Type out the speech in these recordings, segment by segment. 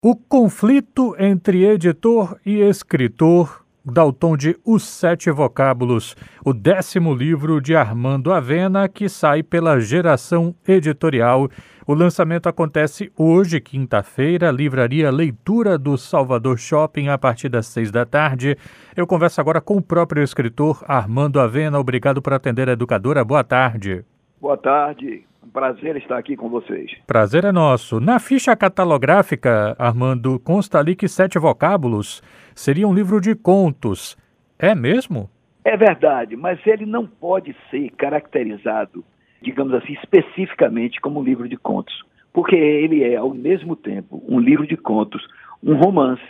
O conflito entre editor e escritor dá o tom de Os Sete Vocábulos, o décimo livro de Armando Avena, que sai pela Geração Editorial. O lançamento acontece hoje, quinta-feira, livraria Leitura do Salvador Shopping, a partir das seis da tarde. Eu converso agora com o próprio escritor Armando Avena. Obrigado por atender a educadora. Boa tarde. Boa tarde. Um prazer estar aqui com vocês. Prazer é nosso. Na ficha catalográfica, Armando, consta ali que Sete Vocábulos seria um livro de contos. É mesmo? É verdade, mas ele não pode ser caracterizado, digamos assim, especificamente como um livro de contos. Porque ele é, ao mesmo tempo, um livro de contos, um romance,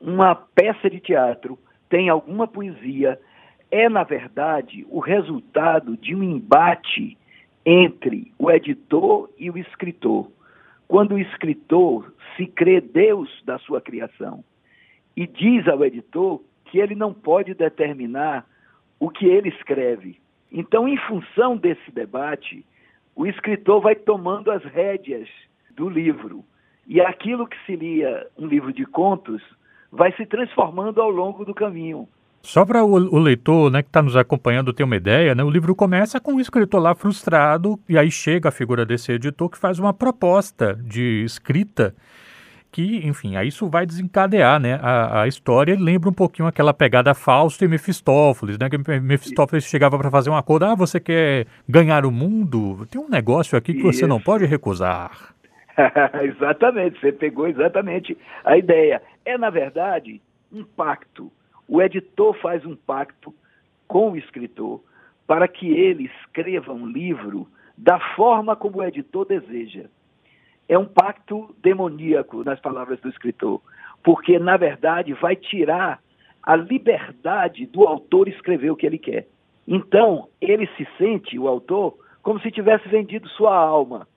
uma peça de teatro, tem alguma poesia. É, na verdade, o resultado de um embate entre o editor e o escritor. Quando o escritor se crê Deus da sua criação e diz ao editor que ele não pode determinar o que ele escreve. Então, em função desse debate, o escritor vai tomando as rédeas do livro. E aquilo que seria um livro de contos vai se transformando ao longo do caminho. Só para o, o, leitor né, que está nos acompanhando ter uma ideia, né, o livro começa com um escritor lá frustrado, e aí chega a figura desse editor que faz uma proposta de escrita que, enfim, aí isso vai desencadear né, a, a história. Ele lembra um pouquinho aquela pegada Fausto e Mefistófeles, né? Que Mefistófeles chegava para fazer um acordo. Ah, você quer ganhar o mundo? Tem um negócio aqui que você não pode recusar. exatamente, você pegou exatamente a ideia. É, na verdade, um pacto o editor faz um pacto com o escritor para que ele escreva um livro da forma como o editor deseja. É um pacto demoníaco, nas palavras do escritor, porque, na verdade, vai tirar a liberdade do autor escrever o que ele quer. Então, ele se sente, o autor, como se tivesse vendido sua alma.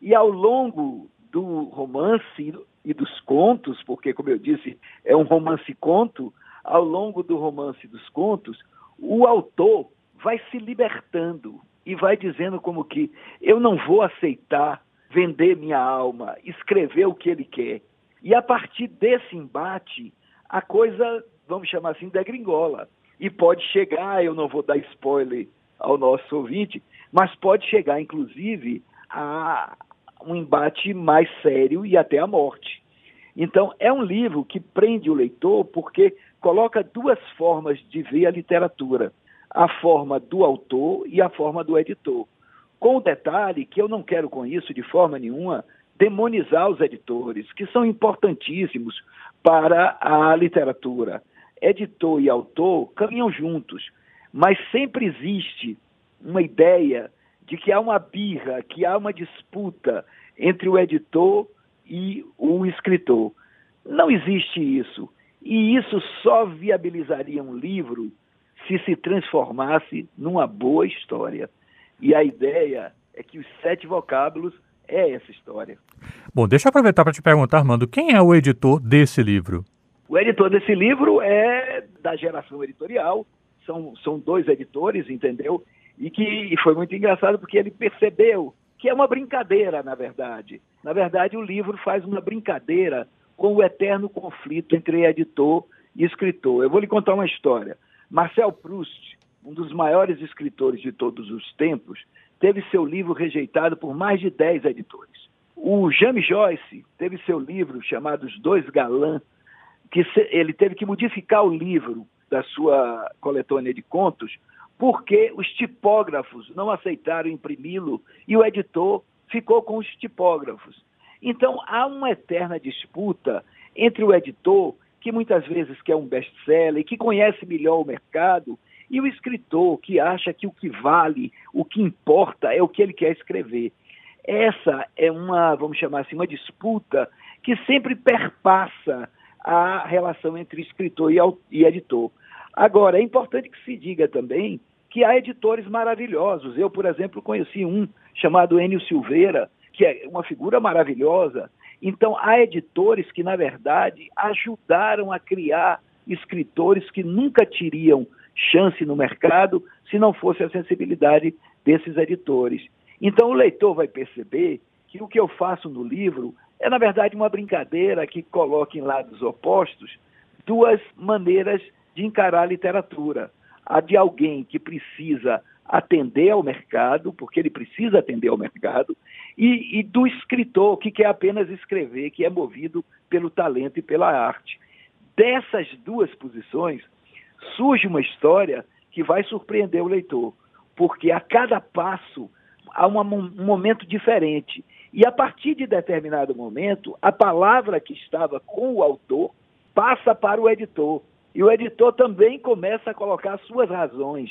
E ao longo do romance e dos contos, porque, como eu disse, é um romance-conto, ao longo do romance dos contos, o autor vai se libertando e vai dizendo como que eu não vou aceitar vender minha alma, escrever o que ele quer. E a partir desse embate, a coisa, vamos chamar assim, degringola. E pode chegar, eu não vou dar spoiler ao nosso ouvinte, mas pode chegar, inclusive, a um embate mais sério e até a morte. Então, é um livro que prende o leitor porque coloca duas formas de ver a literatura: a forma do autor e a forma do editor. Com o detalhe que eu não quero com isso, de forma nenhuma, demonizar os editores, que são importantíssimos para a literatura. Editor e autor caminham juntos, mas sempre existe uma ideia de que há uma birra, que há uma disputa entre o editor e o escritor. Não existe isso. E isso só viabilizaria um livro se se transformasse numa boa história. E a ideia é que os sete vocábulos é essa história. Bom, deixa eu aproveitar para te perguntar, Armando, quem é o editor desse livro? O editor desse livro é da geração editorial, são, são dois editores, entendeu? E que foi muito engraçado porque ele percebeu que é uma brincadeira, na verdade. Na verdade, o livro faz uma brincadeira com o eterno conflito entre editor e escritor. Eu vou lhe contar uma história. Marcel Proust, um dos maiores escritores de todos os tempos, teve seu livro rejeitado por mais de 10 editores. O James Joyce teve seu livro chamado Os Dois Galãs, que ele teve que modificar o livro da sua coletânea de contos porque os tipógrafos não aceitaram imprimi-lo e o editor ficou com os tipógrafos. Então, há uma eterna disputa entre o editor, que muitas vezes quer um best-seller, que conhece melhor o mercado, e o escritor, que acha que o que vale, o que importa é o que ele quer escrever. Essa é uma, vamos chamar assim, uma disputa que sempre perpassa a relação entre escritor e editor. Agora, é importante que se diga também que há editores maravilhosos. Eu, por exemplo, conheci um chamado Enio Silveira, que é uma figura maravilhosa. Então, há editores que, na verdade, ajudaram a criar escritores que nunca teriam chance no mercado se não fosse a sensibilidade desses editores. Então, o leitor vai perceber que o que eu faço no livro é, na verdade, uma brincadeira que coloca em lados opostos duas maneiras de encarar a literatura. A de alguém que precisa atender ao mercado, porque ele precisa atender ao mercado, e, e, do escritor que quer apenas escrever, que é movido pelo talento e pela arte. Dessas duas posições surge uma história que vai surpreender o leitor, porque a cada passo há um momento diferente. E a partir de determinado momento, a palavra que estava com o autor passa para o editor. E o editor também começa a colocar suas razões.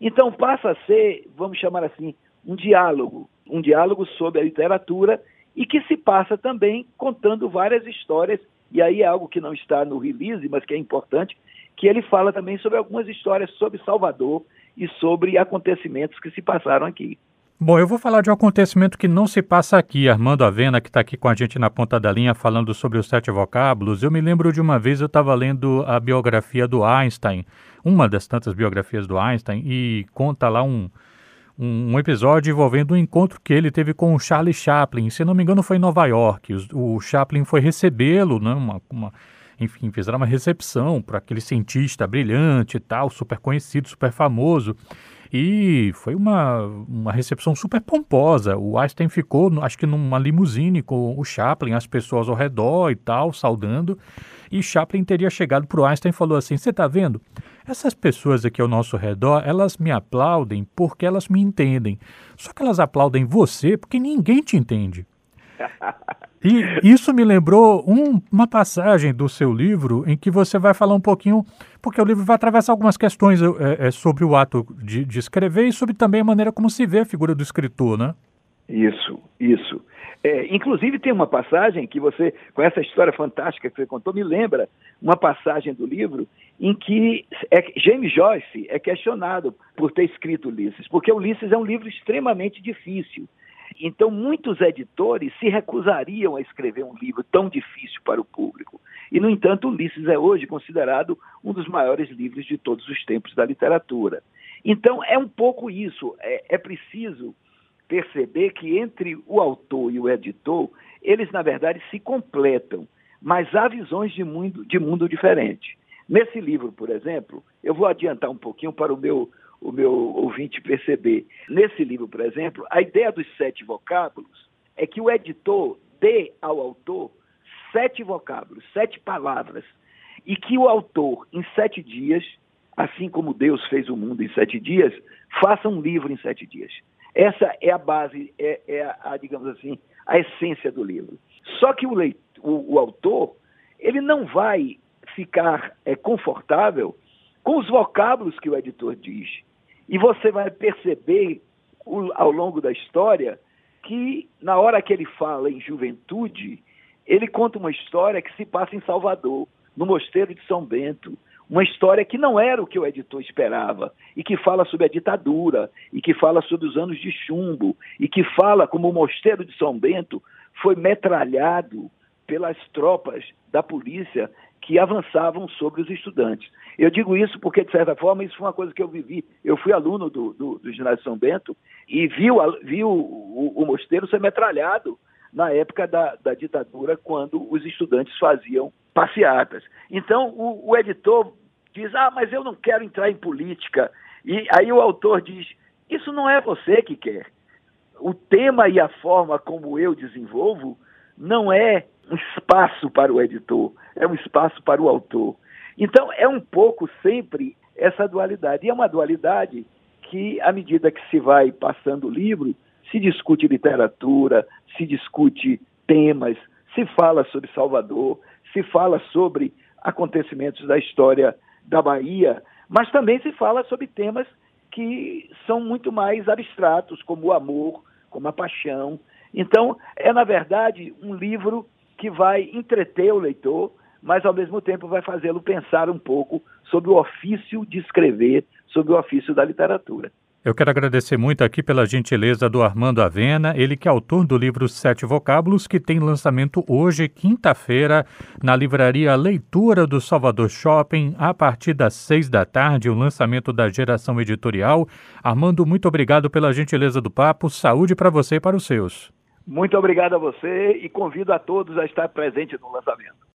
Então passa a ser, vamos chamar assim, um diálogo, um diálogo sobre a literatura e que se passa também contando várias histórias, e aí é algo que não está no release, mas que é importante, que ele fala também sobre algumas histórias sobre Salvador e sobre acontecimentos que se passaram aqui. Bom, eu vou falar de um acontecimento que não se passa aqui. Armando Avena, que está aqui com a gente na ponta da linha, falando sobre os sete vocábulos. Eu me lembro de uma vez eu estava lendo a biografia do Einstein, uma das tantas biografias do Einstein, e conta lá um, um, episódio envolvendo um encontro que ele teve com o Charlie Chaplin. Se não me engano, foi em Nova York. O, o Chaplin foi recebê-lo, né? Uma, uma, enfim, fizeram uma recepção para aquele cientista brilhante e tal, super conhecido, super famoso. E foi uma, uma recepção super pomposa. O Einstein ficou, acho que numa limusine com o Chaplin, as pessoas ao redor e tal, saudando. E Chaplin teria chegado para o Einstein e falou assim: Você está vendo? Essas pessoas aqui ao nosso redor, elas me aplaudem porque elas me entendem. Só que elas aplaudem você porque ninguém te entende. E isso me lembrou um, uma passagem do seu livro em que você vai falar um pouquinho, porque o livro vai atravessar algumas questões é, é, sobre o ato de, de, escrever e sobre também a maneira como se vê a figura do escritor, né? Isso, isso. É, inclusive tem uma passagem que você, com essa história fantástica que você contou, me lembra uma passagem do livro em que é, James Joyce é questionado por ter escrito Ulisses, porque Ulisses é um livro extremamente difícil. Então, muitos editores se recusariam a escrever um livro tão difícil para o público. E, no entanto, Ulisses é hoje considerado um dos maiores livros de todos os tempos da literatura. Então, é um pouco isso. É, é preciso perceber que entre o autor e o editor, eles, na verdade, se completam, mas há visões de mundo, de mundo diferente. Nesse livro, por exemplo, eu vou adiantar um pouquinho para o meu o meu ouvinte perceber. Nesse livro, por exemplo, a ideia dos sete vocábulos é que o editor dê ao autor sete vocábulos, sete palavras, e que o autor, em sete dias, assim como Deus fez o mundo em sete dias, faça um livro em sete dias. Essa é a base, é, é a, digamos assim, a essência do livro. Só que o, o, o autor, ele não vai ficar é, confortável com os vocábulos que o editor diz. E você vai perceber ao longo da história que, na hora que ele fala em juventude, ele conta uma história que se passa em Salvador, no Mosteiro de São Bento. Uma história que não era o que o editor esperava, e que fala sobre a ditadura, e que fala sobre os anos de chumbo, e que fala como o Mosteiro de São Bento foi metralhado pelas tropas da polícia que avançavam sobre os estudantes. Eu digo isso porque, de certa forma, isso foi uma coisa que eu vivi. Eu fui aluno do, do, do ginásio São Bento e vi, vi o, o, o, mosteiro ser metralhado na época da, da, ditadura, quando os estudantes faziam passeatas. Então, o, o editor diz: Ah, mas eu não quero entrar em política. E aí o autor diz: Isso não é você que quer. O tema e a forma como eu desenvolvo não é um espaço para o editor, é um espaço para o autor. Então, é um pouco sempre essa dualidade. E é uma dualidade que, à medida que se vai passando o livro, se discute literatura, se discute temas, se fala sobre Salvador, se fala sobre acontecimentos da história da Bahia, mas também se fala sobre temas que são muito mais abstratos, como o amor, como a paixão. Então, é, na verdade, um livro que vai entreter o leitor, mas ao mesmo tempo vai fazê-lo pensar um pouco sobre o ofício de escrever, sobre o ofício da literatura. Eu quero agradecer muito aqui pela gentileza do Armando Avena, ele que é autor do livro Sete Vocábulos, que tem lançamento hoje, quinta-feira, na livraria Leitura do Salvador Shopping, a partir das seis da tarde, o lançamento da geração editorial. Armando, muito obrigado pela gentileza do papo, saúde para você e para os seus. Muito obrigado a você e convido a todos a estar presente no lançamento.